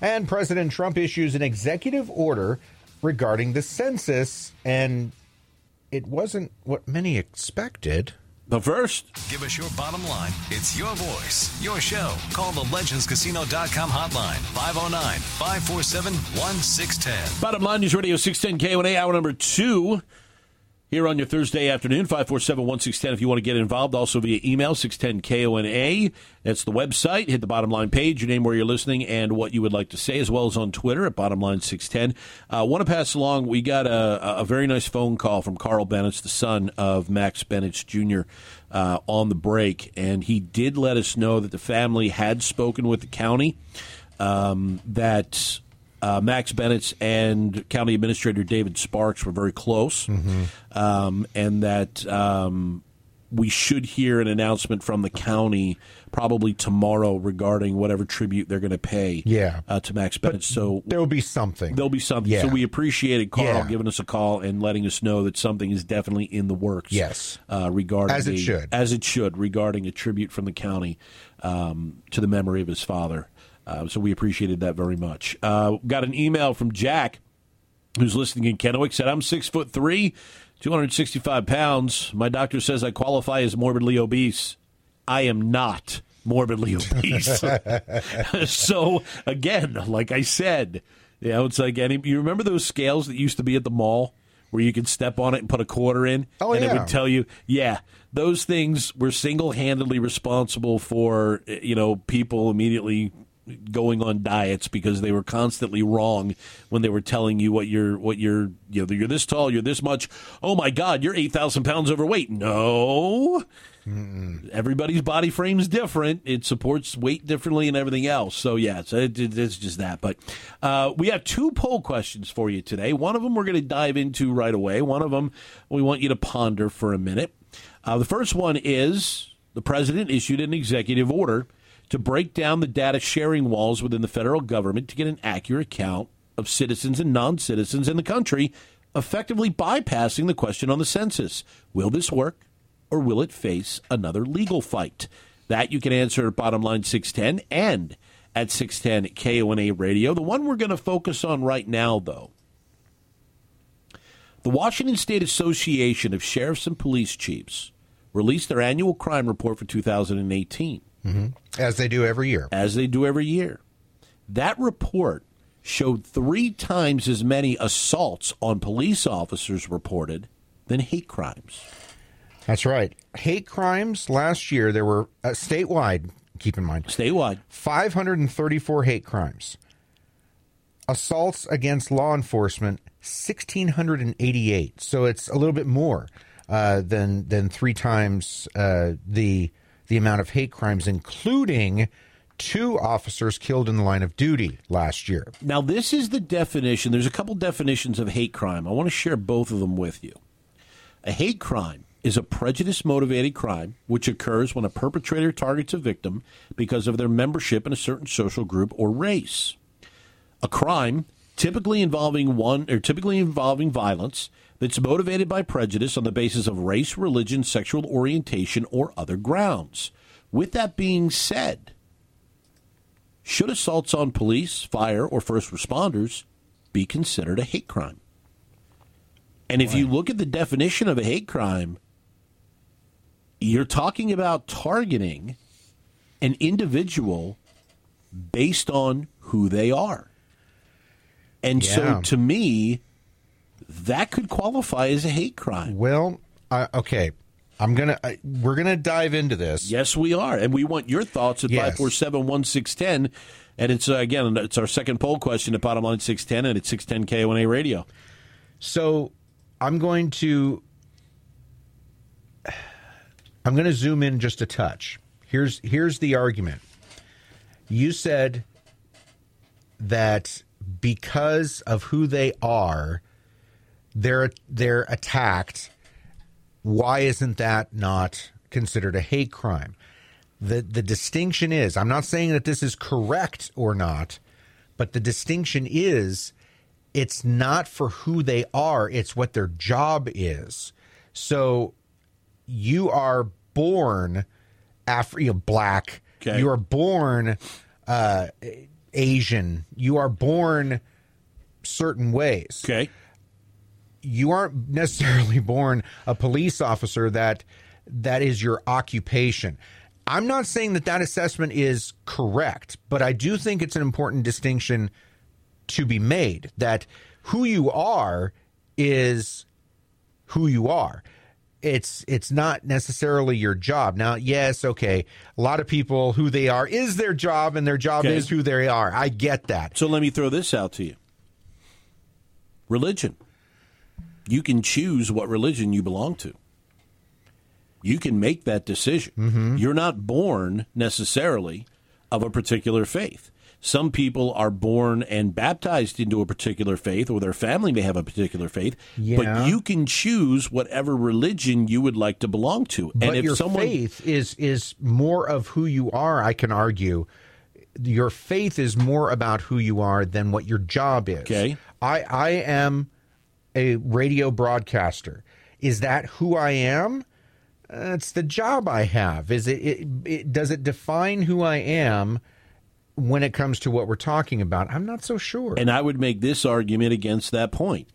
And President Trump issues an executive order regarding the census, and it wasn't what many expected. But first, Give us your bottom line. It's your voice, your show. Call the legendscasino.com hotline 509 547 1610. bottom line News Radio 610 KONA, hour number two. Here on your Thursday afternoon, 547 1610 if you want to get involved. Also via email, 610KONA. That's the website. Hit the bottom line page, your name, where you're listening, and what you would like to say, as well as on Twitter at bottom line 610. Uh, want to pass along, we got a, a very nice phone call from Carl Bennett, the son of Max Bennett Jr., uh, on the break, and he did let us know that the family had spoken with the county, um, that uh, Max Bennett and County Administrator David Sparks were very close, um, and that um, we should hear an announcement from the county probably tomorrow regarding whatever tribute they're going to pay Yeah. uh, to Max Bennett. so There will be something. there'll be something. Yeah. So we appreciated Carl Yeah. giving us a call and letting us know that something is definitely in the works. Yes. uh, regarding As it the- should. as it should regarding a tribute from the county um, to the memory of his father. Uh, so we appreciated that very much. Uh, got an email from Jack, who's listening in Kennewick. Said, "I'm six foot three, 265 pounds. My doctor says I qualify as morbidly obese. I am not." Morbidly obese. so again, like I said, you know, it's like any. You remember those scales that used to be at the mall where you could step on it and put a quarter in, Oh, and it would tell you, yeah, those things were single-handedly responsible for eh, you know people immediately going on diets because they were constantly wrong when they were telling you what you're what you're you know you're this tall you're this much oh my god you're 8000 pounds overweight no everybody's body frame's different. It supports weight differently and everything else. So yeah, so it, it- it's just that. But uh, we have two poll questions for you today. One of them we're going to dive into right away. One of them we want you to ponder for a minute. Uh, the first one is the president issued an executive order to break down the data sharing walls within the federal government to get an accurate count of citizens and non-citizens in the country, effectively bypassing the question on the census. Will this work? or will it face another legal fight? That you can answer at bottom line 610 and at 610 KONA radio. The one we're going to focus on right now, though, the Washington State Association of Sheriffs and Police Chiefs released their annual crime report for 2018 as they do every year. as they do every year. That report showed three times as many assaults on police officers reported than hate crimes. That's right. Hate crimes last year, there were uh, statewide, keep in mind, Statewide, 534 hate crimes. Assaults against law enforcement, 1,688. So it's a little bit more uh, than than three times uh, the the amount of hate crimes, including two officers killed in the line of duty last year. Now, this is the definition. There's a couple definitions of hate crime. I want to share both of them with you. A hate crime is a prejudice motivated crime which occurs when a perpetrator targets a victim because of their membership in a certain social group or race. A crime typically involving one or typically involving violence that's motivated by prejudice on the basis of race, religion, sexual orientation, or other grounds. With that being said, should assaults on police, fire, or first responders be considered a hate crime? And if you look at the definition of a hate crime, you're talking about targeting an individual based on who they are. And so to me, that could qualify as a hate crime. Well, uh, okay, I'm gonna I, we're gonna dive into this. Yes, we are, and we want your thoughts at five four seven one six ten. And it's uh, again, it's our second poll question at bottom line six ten, and it's six ten K one A radio. So I'm going to I'm going to zoom in just a touch. Here's here's the argument. You said that because of who they are, they're they're attacked. Why isn't that not considered a hate crime? The the distinction is I'm not saying that this is correct or not, but the distinction is it's not for who they are, it's what their job is. So you are born Afri- you know, black, Okay. you are born uh, Asian, you are born certain ways Okay. You aren't necessarily born a police officer that that is your occupation. I'm not saying that that assessment is correct, but I do think it's an important distinction to be made that who you are is who you are. It's it's not necessarily your job. Now, yes, okay. A lot of people who they are is their job and their job Okay. is who they are. I get that. So let me throw this out to you religion. You can choose what religion you belong to. You can make that decision. Mm-hmm. You're not born necessarily of a particular faith. Some people are born and baptized into a particular faith, or their family may have a particular faith. Yeah. But you can choose whatever religion you would like to belong to. But and if your someone, faith is is more of who you are. I can argue, your faith is more about who you are than what your job is. Okay. I I am a radio broadcaster. Is that who I am? Uh, it's the job I have. Is it, it, it? Does it define who I am when it comes to what we're talking about? I'm not so sure. And I would make this argument against that point.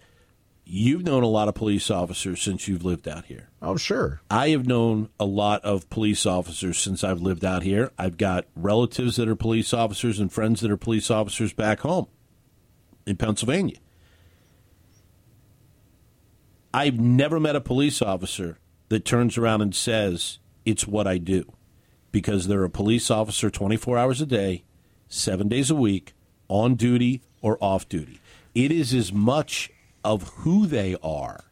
You've known a lot of police officers since you've lived out here. oh, sure. I have known a lot of police officers since I've lived out here. I've got relatives that are police officers and friends that are police officers back home in Pennsylvania. I've never met a police officer that turns around and says, It's what I do. Because they're a police officer 24 hours a day, seven days a week, on duty or off duty. It is as much of who they are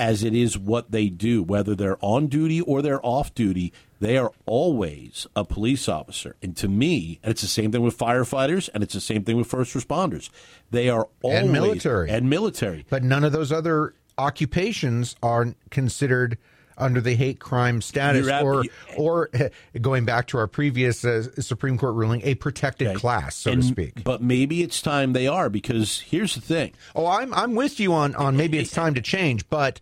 as it is what they do, whether they're on duty or they're off duty. They are always a police officer. And to me, and it's the same thing with firefighters and it's the same thing with first responders. They are always And military. and military. But none of those other occupations are considered under the hate crime status, You're ab- or or going back to our previous uh, Supreme Court ruling, a protected Okay. class, so And- to speak. But maybe it's time they are because here's the thing. Oh, I'm I'm with you on on maybe it's time to change, but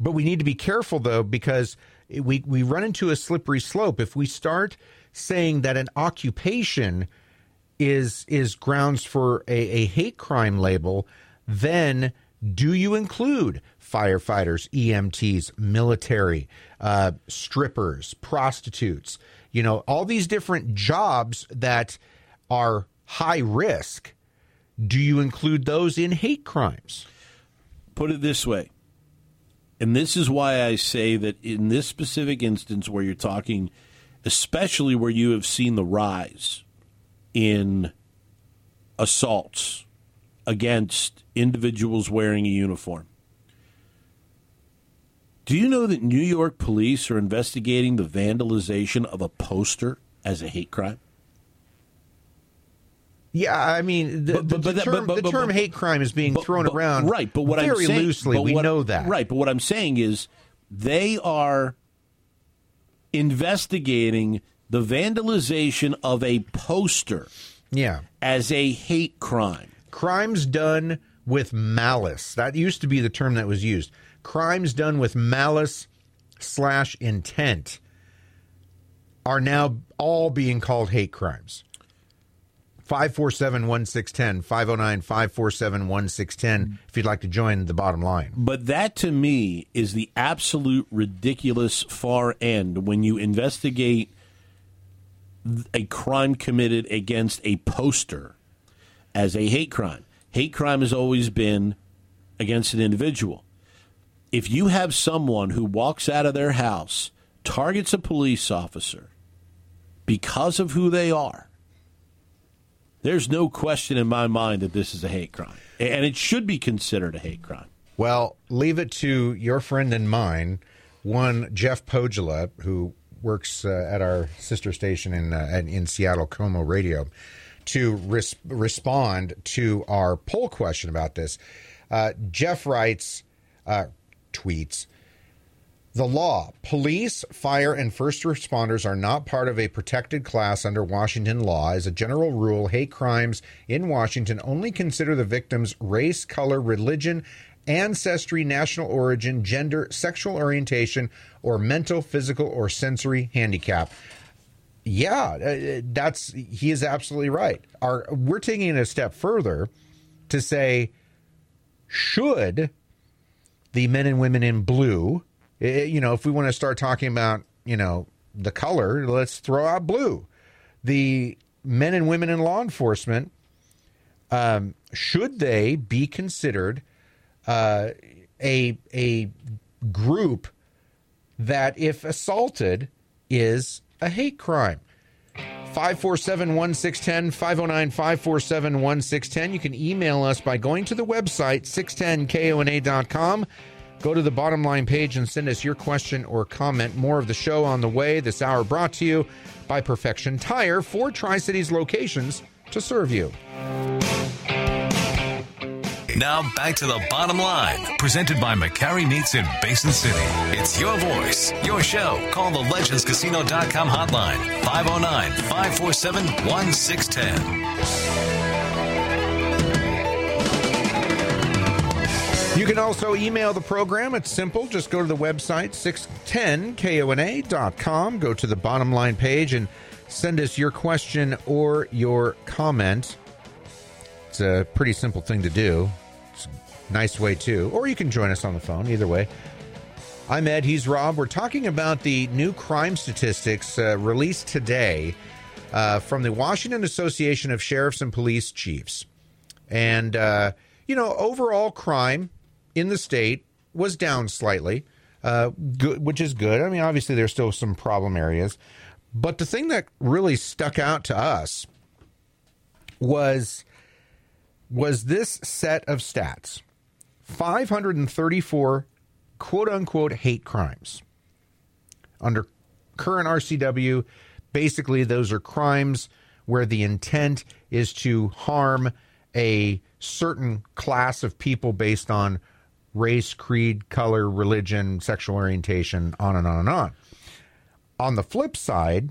but we need to be careful though because we we run into a slippery slope if we start saying that an occupation is is grounds for a, a hate crime label, then do you include firefighters, EMTs, military, uh, strippers, prostitutes? You know, all these different jobs that are high risk. Do you include those in hate crimes? Put it this way. And this is why I say that in this specific instance where you're talking, especially where you have seen the rise in assaults against individuals wearing a uniform. Do you know that New York police are investigating the vandalization of a poster as a hate crime? Yeah, I mean, the, But- but- but the that- term, but- the but- term but- hate crime is being But- thrown but- around right but what very I'm saying, loosely. but We what- know that. right but what i'm saying is they are investigating the vandalization of a poster Yeah. as a hate crime Crimes done with malice. That used to be the term that was used. Crimes done with malice slash intent are now all being called hate crimes. 547 1610, 509 547 1610, if you'd like to join the bottom line. but that to me is the absolute ridiculous far end when you investigate a crime committed against a poster as a hate crime. Hate crime has always been against an individual. If you have someone who walks out of their house, targets a police officer because of who they are, there's no question in my mind that this is a hate crime. And it should be considered a hate crime. Well, leave it to your friend and mine, one Jeff Pohjola, who works uh, at our sister station in uh, in Seattle, KOMO Radio, to res- respond to our poll question about this. Uh, Jeff writes, uh, tweets. The law, police, fire, and first responders are not part of a protected class under Washington law. As a general rule, hate crimes in Washington only consider the victim's race, color, religion, ancestry, national origin, gender, sexual orientation, or mental, physical, or sensory handicap. Yeah, uh, that's he is absolutely right. Our we're taking it a step further to say should the men and women in blue, eh, you know, if we want to start talking about, you know, the color, let's throw out blue. The men and women in law enforcement, um, should they be considered uh, a a group that, if assaulted, is a hate crime? 547 1610, 509 547 1610. You can email us by going to the website 610kona.com. Go to the bottom line page and send us your question or comment. More of the show on the way. This hour brought to you by Perfection Tire, four Tri Cities locations to serve you. Now back to the bottom line, presented by McCarry Meats in Basin City. It's your voice, your show. Call the legendscasino.com hotline 509 547 1610. You can also email the program. It's simple. Just go to the website 610kona.com, go to the bottom line page, and send us your question or your comment. It's a pretty simple thing to do. Nice way too. Or you can join us on the phone, either way. I'm Ed, he's Rob. We're talking about the new crime statistics uh, released today uh, from the Washington Association of Sheriffs and Police Chiefs. And, uh, you know, overall crime in the state was down slightly, uh, good, which is good. I mean, obviously, there's still some problem areas. But the thing that really stuck out to us was was this set of stats 534 quote unquote hate crimes. Under current RCW, basically, those are crimes where the intent is to harm a certain class of people based on race, creed, color, religion, sexual orientation, on and on and on. On the flip side,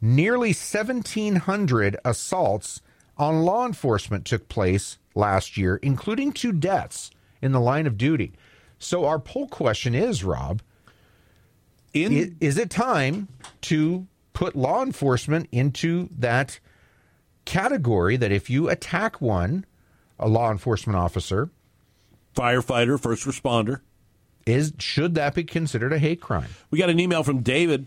nearly 1,700 assaults on law enforcement took place last year, including two deaths in the line of duty. So our poll question is, Rob, In is it time to put law enforcement into that category that if you attack one, a law enforcement officer, firefighter, first responder. is should that be considered a hate crime? We got an email from David.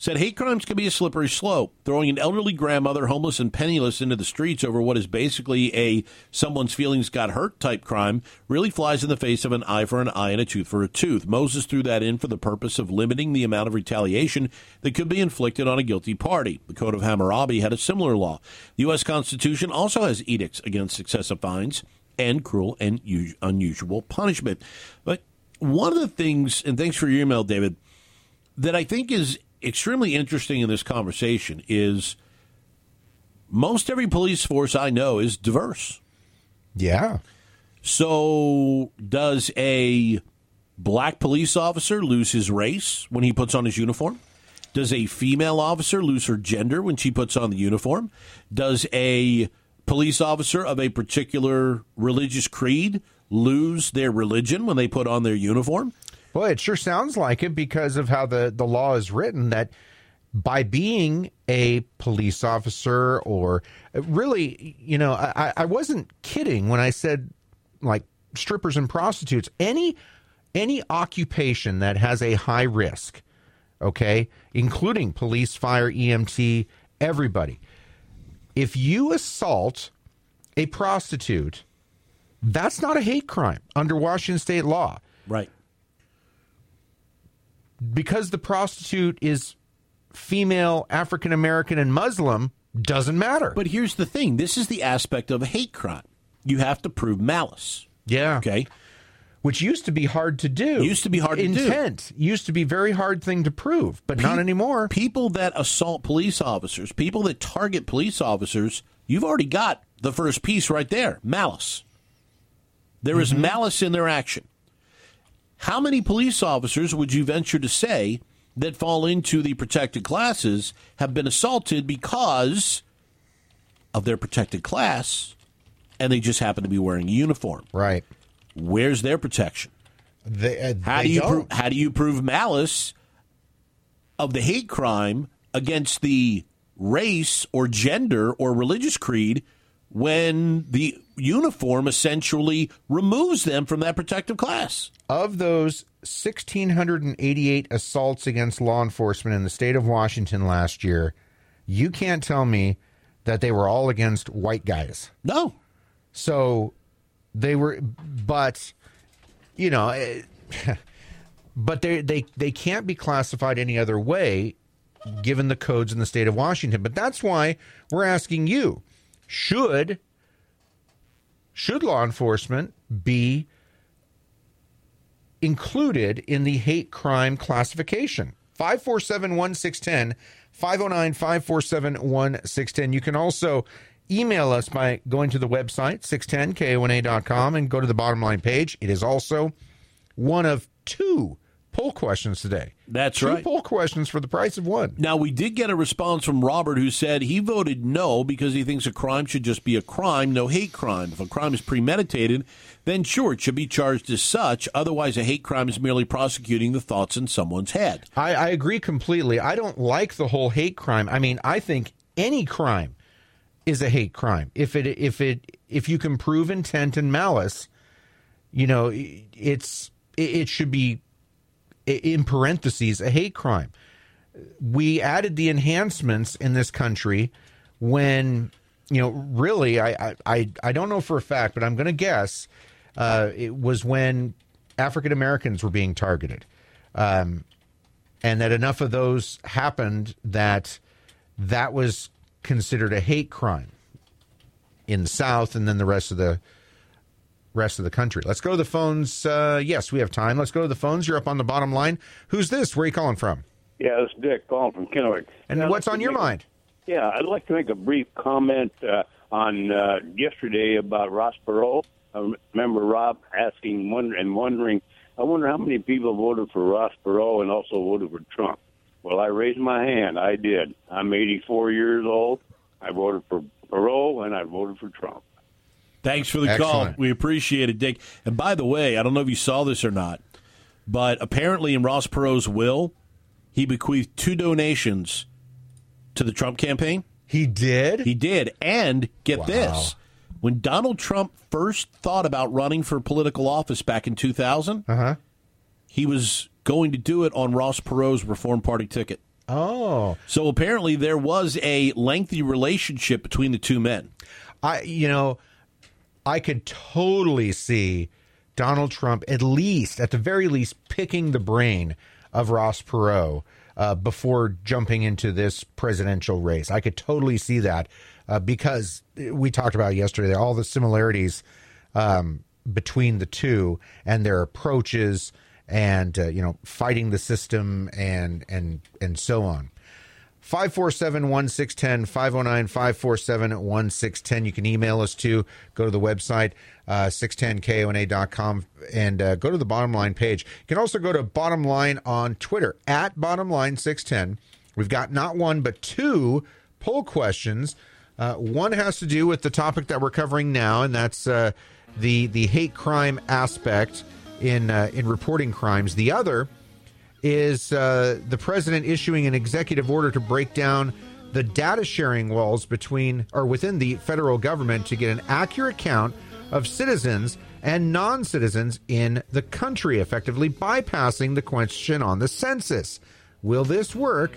Said hate crimes can be a slippery slope. Throwing an elderly grandmother, homeless and penniless, into the streets over what is basically a someone's feelings got hurt type crime really flies in the face of an eye for an eye and a tooth for a tooth. Moses threw that in for the purpose of limiting the amount of retaliation that could be inflicted on a guilty party. The Code of Hammurabi had a similar law. The U.S. Constitution also has edicts against excessive fines and cruel and u- unusual punishment. But one of the things, and thanks for your email, David, that I think is extremely interesting in this conversation is most every police force I know is diverse. Yeah. So, does a black police officer lose his race when he puts on his uniform? Does a female officer lose her gender when she puts on the uniform? Does a police officer of a particular religious creed lose their religion when they put on their uniform? Well, it sure sounds like it because of how the, the law is written that by being a police officer or uh, really, you know, I, I wasn't kidding when I said like strippers and prostitutes, any any occupation that has a high risk, okay, including police, fire, EMT, everybody. If you assault a prostitute, that's not a hate crime under Washington state law Right. Because the prostitute is female, African American, and Muslim doesn't matter. But here's the thing this is the aspect of a hate crime. You have to prove malice. yeah, Okay. which used to be hard to do. Used to be hard to do. Intent used to be very hard thing to prove, but not anymore. People that assault police officers, people that target police officers, you've already got the first piece right there malice. There is mm-hmm. malice in their action. How many police officers would you venture to say that fall into the protected classes have been assaulted because of their protected class and they just happen to be wearing a uniform? Right. Where's their protection? They, uh, How do you pro- how do you prove malice of the hate crime against the race or gender or religious creed when the uniform essentially removes them from that protective class? Of those 1,688 assaults against law enforcement in the state of Washington last year, you can't tell me that they were all against white guys. No. So they were, but you know, eh, but they they they can't be classified any other way, given the codes in the state of Washington. But that's why we're asking you: should should law enforcement be included in the hate crime classification? 547 1610, 509 547 1610. You can also email us by going to the website, 610kona.com, and go to the bottom line page. It is also one of two poll questions today. That's two right. poll questions for the price of one. Now, we did get a response from Robert who said he voted no because he thinks a crime should just be a crime, no hate crime. If a crime is premeditated, then sure, it should be charged as such. Otherwise, a hate crime is merely prosecuting the thoughts in someone's head. I, I agree completely. I don't like the whole hate crime. I mean, I think any crime is a hate crime if it if it if you can prove intent and malice. You know, it's it, should be in parentheses a hate crime. We added the enhancements in this country when you know really I I I, don't know for a fact, but I'm going to guess uh, it was when African Americans were being targeted. Um, and that enough of those happened that that was considered a hate crime in the South and then the rest of the rest of the country. Let's go to the phones. Uh, yes, we have time. Let's go to the phones. You're up on the bottom line. Who's this? Where are you calling from? Yeah, it's Dick calling from Kennewick. And I'd what's on your a- mind? Yeah, I'd like to make a brief comment uh, on uh, yesterday about Ross Perot. I remember Rob asking wonder, and wondering, I wonder how many people voted for Ross Perot and also voted for Trump. Well, I raised my hand. I did. I'm 84 years old. I voted for Perot and I voted for Trump. Thanks for the Excellent. call. We appreciate it, Dick. And by the way, I don't know if you saw this or not, but apparently in Ross Perot's will, he bequeathed two donations to the Trump campaign. He did. He did. And get Wow. this when Donald Trump first thought about running for political office back in 2000, uh-huh. he was going to do it on Ross Perot's Reform Party ticket. Oh, So apparently there was a lengthy relationship between the two men. I you know, I could totally see Donald Trump at least, at the very least, picking the brain of Ross Perot uh, before jumping into this presidential race. I could totally see that uh, because we talked about yesterday all the similarities um, between the two and their approaches and uh, you know fighting the system and and and so on. 547-1610, 509-547-1610. You can email us too. Go to the website, uh, 610kona.com, and uh, go to the bottom line page. You can also go to bottom line on Twitter, at bottom line 610. We've got not one, but two poll questions. Uh, one has to do with the topic that we're covering now, and that's uh, the, the hate crime aspect in, uh, in reporting crimes. The other is uh, the president issuing an executive order to break down the data sharing walls between or within the federal government to get an accurate count of citizens and non citizens in the country, effectively bypassing the question on the census. Will this work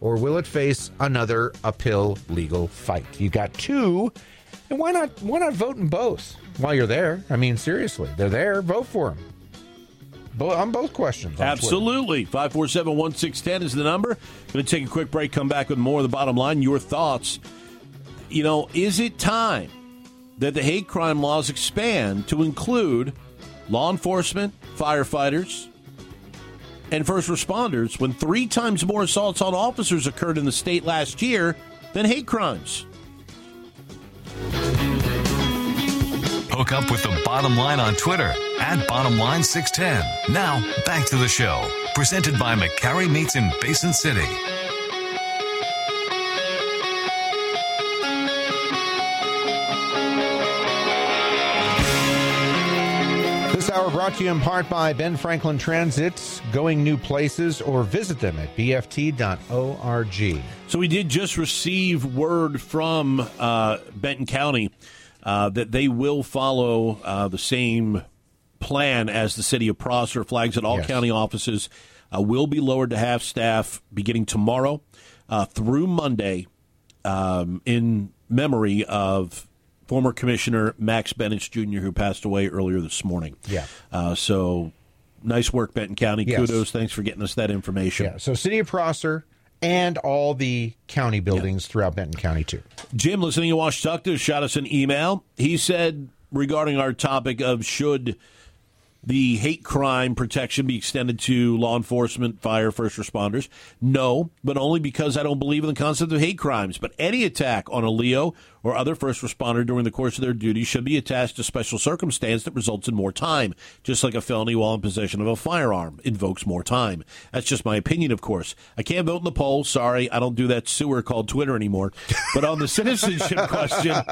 or will it face another uphill legal fight? You've got two, and why not why not vote in both while you're there? I mean, seriously, they're there, vote for them. Bo- on both questions. on Absolutely. 547 1610 is the number. Going to take a quick break, come back with more of the bottom line. Your thoughts. You know, is it time that the hate crime laws expand to include law enforcement, firefighters, and first responders when three times more assaults on officers occurred in the state last year than hate crimes? Hook up with the bottom line on Twitter at Bottom Line 610. Now, back to the show. Presented by McCarry Meats in Basin City. This hour brought to you in part by Ben Franklin Transit, going new places, or visit them at bft.org. So we did just receive word from uh, Benton County uh, that they will follow uh, the same plan as the city of Prosser. Flags at all Yes. county offices uh, will be lowered to half staff beginning tomorrow uh, through Monday um, in memory of former Commissioner Max Bennett Jr., who passed away earlier this morning. Yeah. Uh, so nice work, Benton County. Yes. Kudos. Thanks for getting us that information. Yeah, so City of Prosser and all the county buildings throughout Benton County, too. Jim, listening to Washington, shot us an email. He said regarding our topic of should the hate crime protection be extended to law enforcement, fire, first responders? No, but only because I don't believe in the concept of hate crimes. But any attack on a LEO or other first responder during the course of their duty should be attached to special circumstance that results in more time, just like a felony while in possession of a firearm invokes more time. That's just my opinion, of course. I can't vote in the poll. Sorry, I don't do that sewer called Twitter anymore. But on the citizenship question,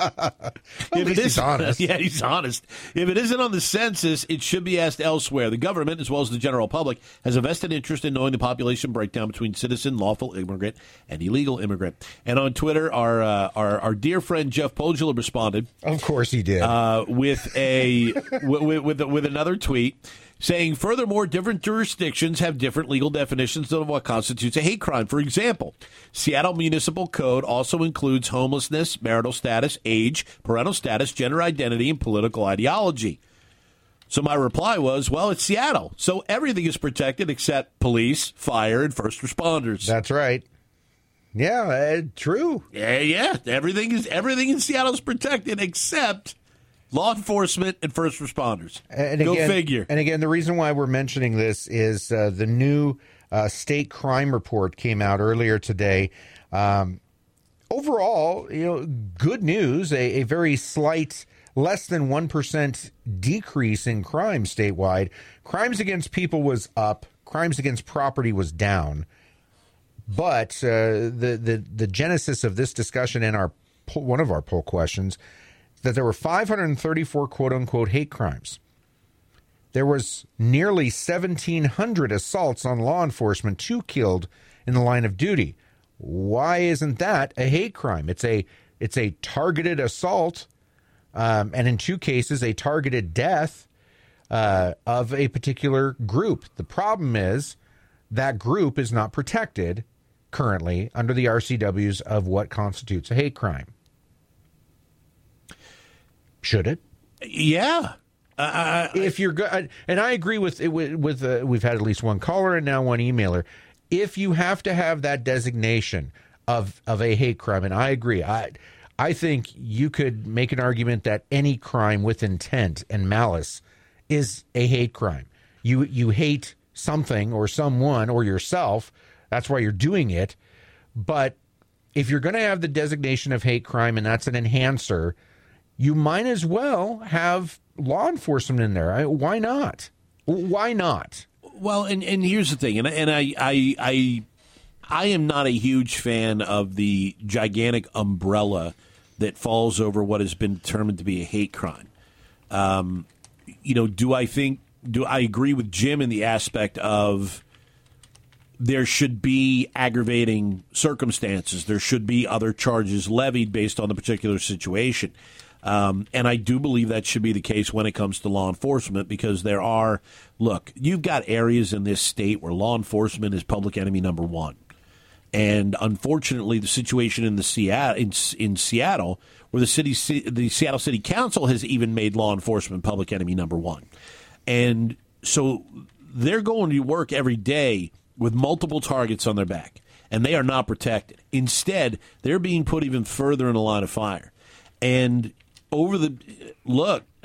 if least he's honest. yeah, he's honest. If it isn't on the census, it should be asked elsewhere. The government, as well as the general public, has a vested interest in knowing the population breakdown between citizen, lawful immigrant, and illegal immigrant. And on Twitter, our uh, our, our dear friend Jeff Pohjola responded Of course he did. uh, with a with, with with another tweet saying, furthermore, different jurisdictions have different legal definitions of what constitutes a hate crime. For example, Seattle Municipal Code also includes homelessness, marital status, age, parental status, gender identity, and political ideology. So my reply was, well, it's Seattle, so everything is protected except police, fire, and first responders. That's right. Yeah, uh, true. Yeah, yeah. Everything is everything in Seattle is protected except law enforcement and first responders. And Go again, figure. And again, the reason why we're mentioning this is uh, the new uh, state crime report came out earlier today. Um, overall, you know, good news. A, a very slight, less than one percent decrease in crime statewide. Crimes against people was up. Crimes against property was down. But uh, the the the genesis of this discussion in our poll, one of our poll questions that there were 534 quote unquote hate crimes. There was nearly 1,700 assaults on law enforcement, two killed in the line of duty. Why isn't that a hate crime? It's a it's a targeted assault, um, and in two cases, a targeted death uh, of a particular group. The problem is that group is not protected currently under the RCWs of what constitutes a hate crime. Should it? yeah. if you're good, and I agree with with, with uh, we've had at least one caller and now one emailer. If you have to have that designation of of a hate crime, and I agree, I I think you could make an argument that any crime with intent and malice is a hate crime. You you hate something or someone or yourself. That's why you're doing it. But if you're going to have the designation of hate crime and that's an enhancer, you might as well have law enforcement in there. I, why not? Why not? Well, and, and here's the thing, and and I I I I am not a huge fan of the gigantic umbrella that falls over what has been determined to be a hate crime. Um, you know, do I think do I agree with Jim in the aspect of there should be aggravating circumstances. There should be other charges levied based on the particular situation. Um, and I do believe that should be the case when it comes to law enforcement because there are, look, you've got areas in this state where law enforcement is public enemy number one. And unfortunately, the situation in the Seattle in, in Seattle, where the city the Seattle City Council has even made law enforcement public enemy number one, and so they're going to work every day with multiple targets on their back, and they are not protected. Instead, they're being put even further in the line of fire. And over the look,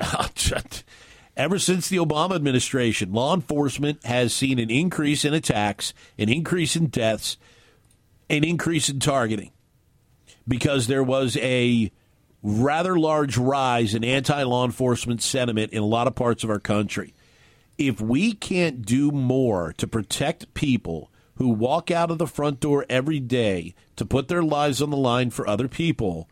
ever since the Obama administration, law enforcement has seen an increase in attacks, an increase in deaths, an increase in targeting because there was a rather large rise in anti law enforcement sentiment in a lot of parts of our country. If we can't do more to protect people who walk out of the front door every day to put their lives on the line for other people,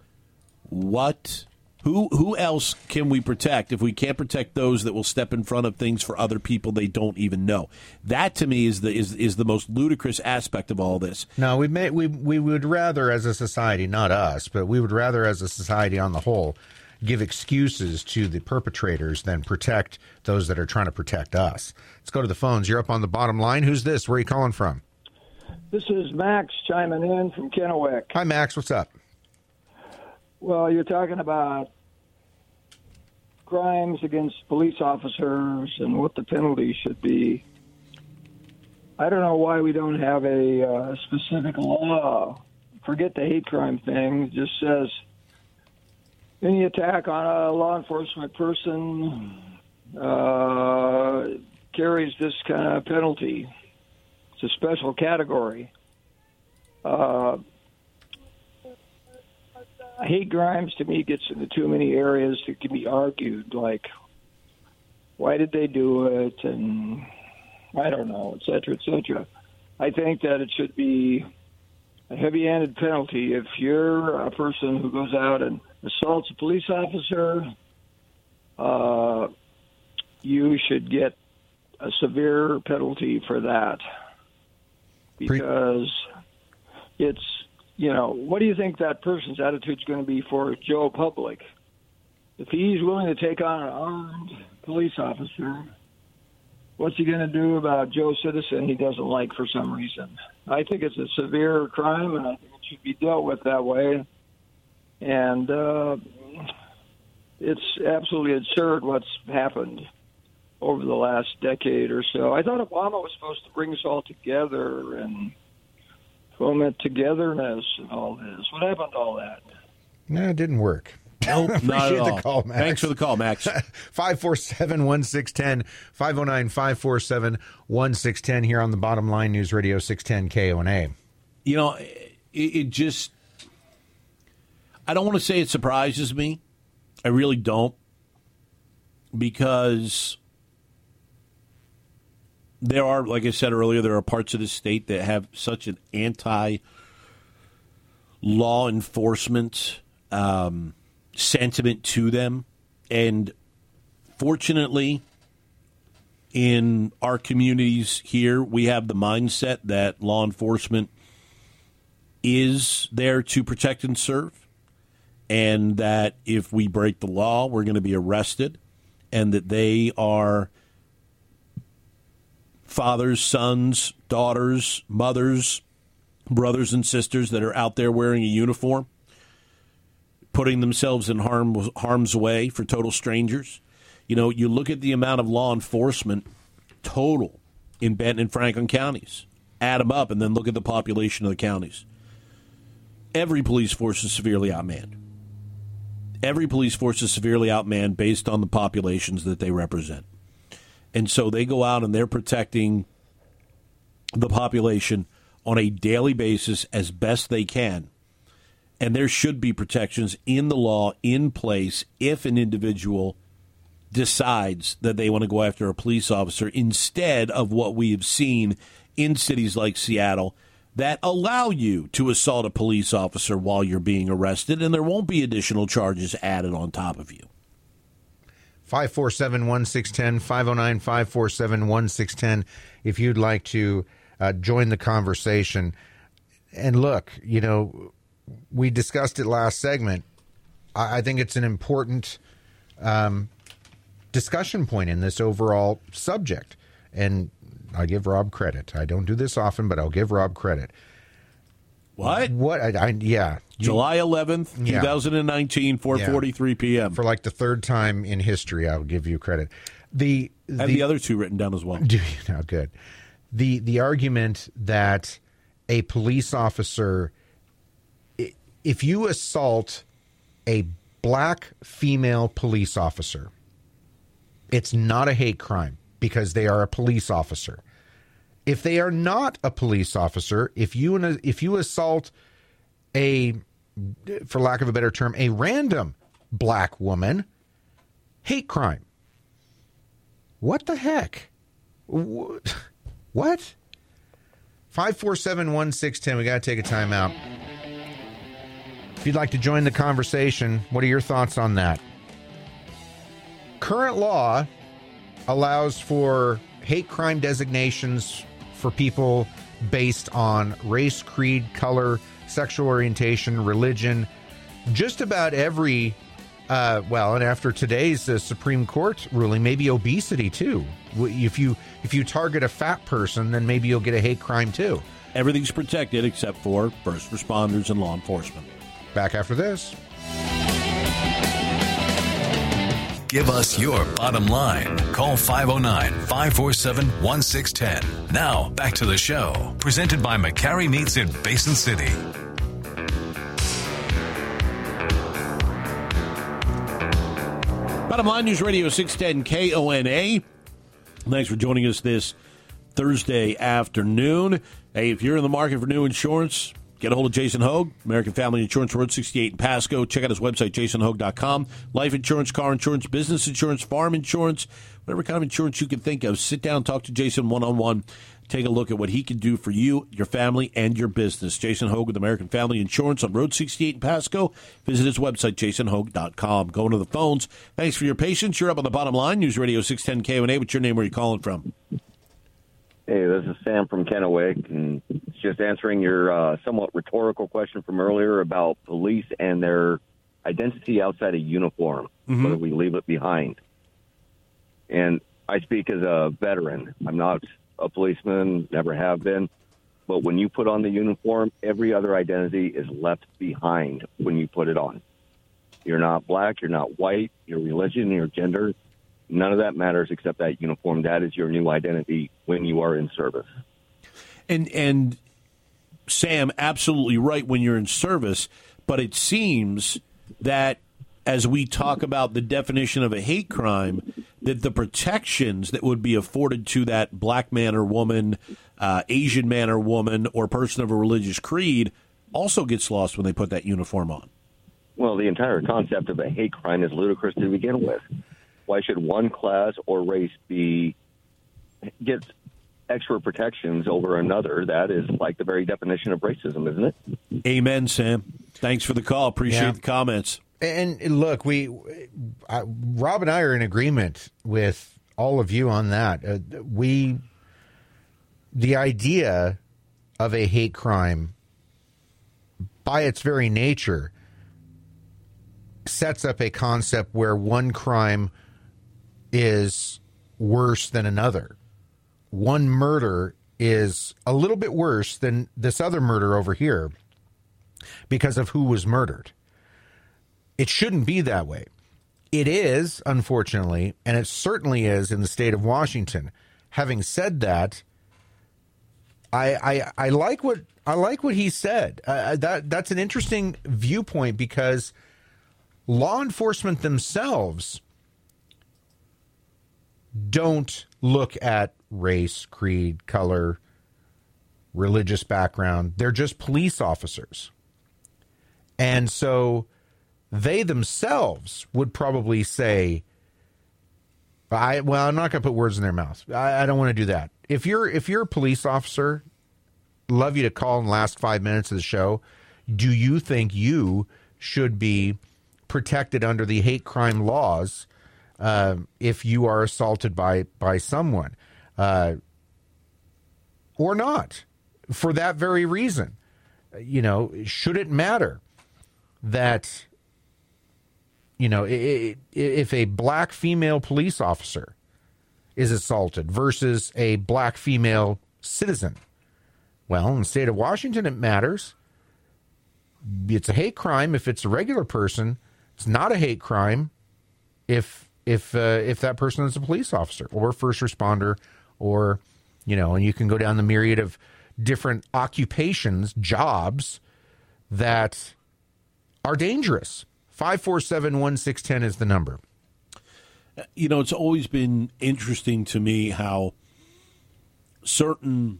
what who who else can we protect if we can't protect those that will step in front of things for other people they don't even know? That to me is the is is the most ludicrous aspect of all this. No, we may we we would rather as a society, not us, but we would rather as a society on the whole give excuses to the perpetrators than protect those that are trying to protect us. Let's go to the phones. You're up on the bottom line. Who's this? Where are you calling from? This is Max chiming in from Kennewick. Hi Max, what's up? Well, you're talking about crimes against police officers and what the penalty should be. I don't know why we don't have a uh, specific law. Forget the hate crime thing. It just says any attack on a law enforcement person uh, carries this kind of penalty. It's a special category. Uh, hate crimes to me gets into too many areas that can be argued, like why did they do it, and I don't know, et cetera, et cetera. I think that it should be a heavy-handed penalty if you're a person who goes out and assaults a police officer. Uh, you should get a severe penalty for that because it's you know, what do you think that person's attitude is going to be for Joe Public? If he's willing to take on an armed police officer, what's he going to do about Joe Citizen he doesn't like for some reason? I think it's a severe crime, and I think it should be dealt with that way. And uh, it's absolutely absurd what's happened over the last decade or so. I thought Obama was supposed to bring us all together and foment togetherness and all this. What happened to all that? No, it didn't work. Nope, not Appreciate at all. call, Max. Thanks for the call, Max. 547 1610, 509 547 1610 here on the Bottom Line News Radio 610 KONA. you know, it, it just, I don't want to say it surprises me. I really don't. Because there are, like I said earlier, there are parts of the state that have such an anti law enforcement um, sentiment to them. And fortunately, in our communities here, we have the mindset that law enforcement is there to protect and serve, and that if we break the law, we're going to be arrested, and that they are fathers, sons, daughters, mothers, brothers, and sisters that are out there wearing a uniform, putting themselves in harm, harm's way for total strangers. You know, you look at the amount of law enforcement total in Benton and Franklin counties, add them up, and then look at the population of the counties. Every police force is severely outmanned. Every police force is severely outmanned based on the populations that they represent. And so they go out and they're protecting the population on a daily basis as best they can. And there should be protections in the law in place if an individual decides that they want to go after a police officer instead of what we have seen in cities like Seattle that allow you to assault a police officer while you're being arrested, and there won't be additional charges added on top of you. 547 1610, 509 547 1610, if you'd like to uh, join the conversation. And look, you know, we discussed it last segment. I, I think it's an important um, discussion point in this overall subject. And I give Rob credit. I don't do this often, but I'll give Rob credit. What? What? I, I yeah. You- July 11th, Yeah. 2019, 4:43 p.m. for like the third time in history, I'll give you credit. The I have the other two written down as well. Do you know? Good. The the argument that a police officer, if you assault a black female police officer, it's not a hate crime because they are a police officer. If they are not a police officer, if you if you assault a, for lack of a better term, a random black woman. Hate crime. What the heck? What? 547 1610. We got to take a time out. If you'd like to join the conversation, what are your thoughts on that? Current law allows for hate crime designations for people based on race, creed, color, sexual orientation, religion, just about every uh, well, and after today's uh, Supreme Court ruling, maybe obesity too. If you if you target a fat person, then maybe you'll get a hate crime too. Everything's protected except for first responders and law enforcement. Back after this. Give us your bottom line. Call 509 547 1610. Now, back to the show. Presented by McCarry Meats in Basin City. Bottom line News Radio 610 KONA. Thanks for joining us this Thursday afternoon. Hey, if you're in the market for new insurance, get a hold of Jason Hogue, American Family Insurance, Road 68 in Pasco. Check out his website, jasonhogue.com. Life insurance, car insurance, business insurance, farm insurance, whatever kind of insurance you can think of. Sit down, talk to Jason one on one take a look at what he can do for you, your family, and your business. Jason Hogue with American Family Insurance on Road 68 in Pasco. Visit his website, jasonhogue.com. Going to the phones. Thanks for your patience. You're up on the bottom line. News Radio 610 KONA. What's your name? Where are you calling from? Hey, this is Sam from Kennewick, and just answering your uh, somewhat rhetorical question from earlier about police and their identity outside a uniform, mm-hmm. whether we leave it behind. And I speak as a veteran. I'm not a policeman, never have been. But when you put on the uniform, every other identity is left behind when you put it on. You're not black, you're not white, your religion, your gender, none of that matters except that uniform. That is your new identity when you are in service. And and Sam, absolutely right when you're in service, but it seems that as we talk about the definition of a hate crime, that the protections that would be afforded to that black man or woman, uh, Asian man or woman, or person of a religious creed also gets lost when they put that uniform on. Well, the entire concept of a hate crime is ludicrous to begin with. Why should one class or race be get extra protections over another? That is like the very definition of racism, isn't it? Amen, Sam. Thanks for the call. Appreciate yeah. the comments. And look, we, I, Rob and I are in agreement with all of you on that. Uh, we, the idea of a hate crime, by its very nature, sets up a concept where one crime is worse than another. One murder is a little bit worse than this other murder over here because of who was murdered. It shouldn't be that way. It is, unfortunately, and it certainly is in the state of Washington. Having said that, I I, I like what I like what he said. Uh, that that's an interesting viewpoint because law enforcement themselves don't look at race, creed, color, religious background. They're just police officers. And so they themselves would probably say, I well, I'm not going to put words in their mouth. I, I don't want to do that. If you're if you're a police officer, love you to call in the last five minutes of the show. Do you think you should be protected under the hate crime laws uh, if you are assaulted by by someone, uh, or not? For that very reason, you know, should it matter that you know, if a black female police officer is assaulted versus a black female citizen, well, in the state of Washington, it matters. It's a hate crime if it's a regular person. It's not a hate crime if if uh, if that person is a police officer or first responder or you know, and you can go down the myriad of different occupations, jobs that are dangerous 547 1610 is the number. You know, it's always been interesting to me how certain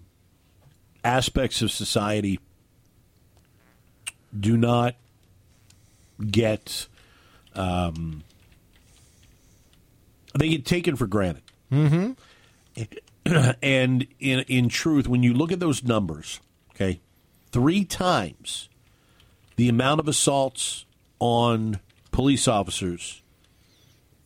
aspects of society do not get um, they get taken for granted. Mm-hmm. and in in truth, when you look at those numbers, okay, three times the amount of assaults on police officers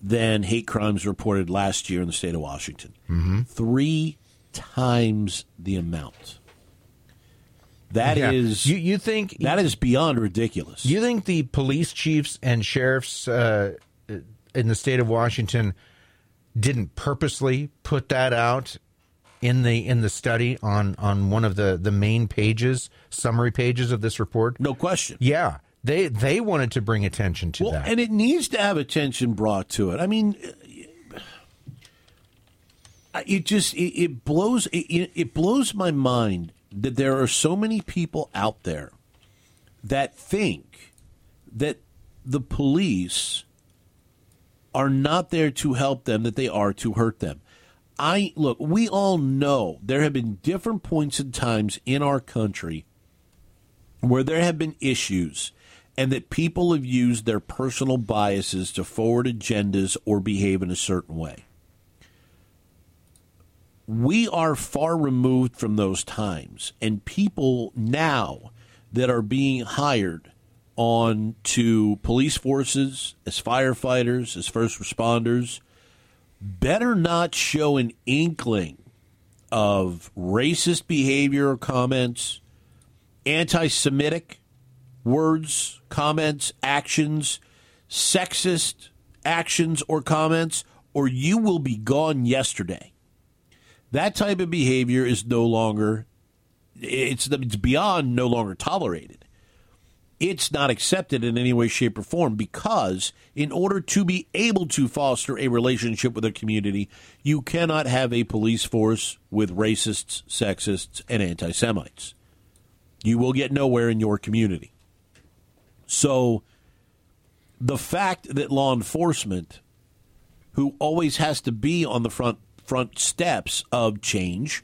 than hate crimes reported last year in the state of Washington. Mm-hmm. Three times the amount. That is Yeah. you. You think that is beyond ridiculous. You think the police chiefs and sheriffs uh, in the state of Washington didn't purposely put that out in the in the study on on one of the the main pages, summary pages of this report? no question. Yeah, they they wanted to bring attention to Well, that. and it needs to have attention brought to it. I mean, uh, it just it, it blows it, it it blows my mind that there are so many people out there that think that the police are not there to help them that they are to hurt them. I look, we all know there have been different points and times in our country where there have been issues and that people have used their personal biases to forward agendas or behave in a certain way. We are far removed from those times, and people now that are being hired on to police forces as firefighters, as first responders, better not show an inkling of racist behavior or comments, anti Semitic words, comments, actions, sexist actions or comments, or you will be gone yesterday. That type of behavior is no longer, it's, it's beyond no longer tolerated. It's not accepted in any way, shape, or form because, in order to be able to foster a relationship with a community, you cannot have a police force with racists, sexists, and anti Semites. You will get nowhere in your community. So, the fact that law enforcement, who always has to be on the front front steps of change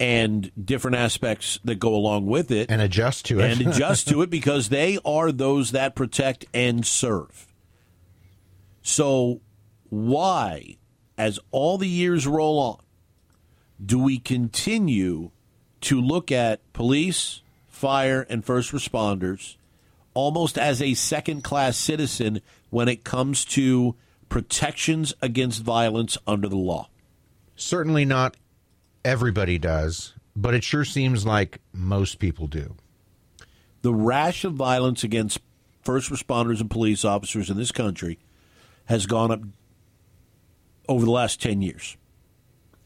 and different aspects that go along with it, and adjust to it. and adjust to it because they are those that protect and serve. So, why, as all the years roll on, do we continue to look at police, fire, and first responders almost as a second class citizen when it comes to protections against violence under the law? Certainly not everybody does, but it sure seems like most people do. the rash of violence against first responders and police officers in this country has gone up over the last 10 years.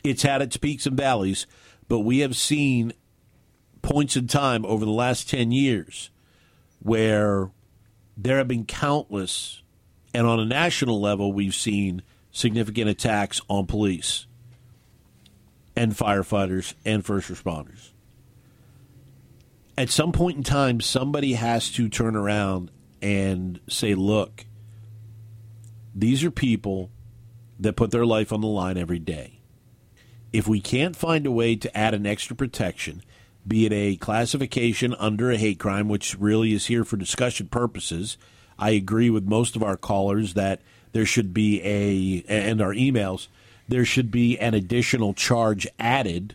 It's had its peaks and valleys, but we have seen points in time over the last 10 years where there have been countless, and on a national level, we've seen significant attacks on police and firefighters and first responders at some point in time, somebody has to turn around and say, look, these are people that put their life on the line every day. If we can't find a way to add an extra protection, be it a classification under a hate crime, which really is here for discussion purposes, I agree with most of our callers that there should be a, and our emails, there should be an additional charge added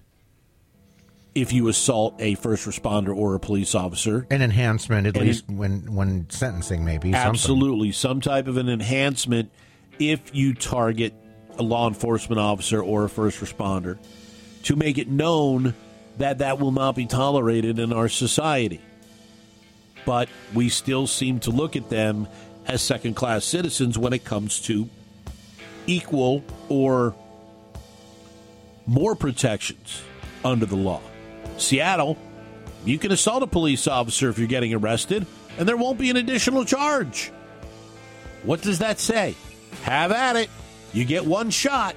if you assault a first responder or a police officer. An enhancement, at And least when when sentencing, maybe something. Absolutely. Some type of an enhancement if you target a law enforcement officer or a first responder to make it known that that will not be tolerated in our society. But we still seem to look at them as second class citizens when it comes to equal or more protections under the law. Seattle, you can assault a police officer if you're getting arrested, and there won't be an additional charge. What does that say? Have at it. You get one shot.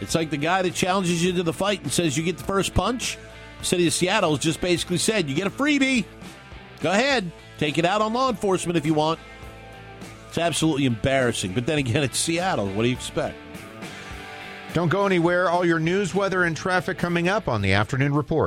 It's like the guy that challenges you to the fight and says you get the first punch. City of Seattle has just basically said you get a freebie. Go ahead, take it out on law enforcement if you want. It's absolutely embarrassing. But then again, it's Seattle. What do you expect? Don't go anywhere. All your news, weather, and traffic coming up on the afternoon report.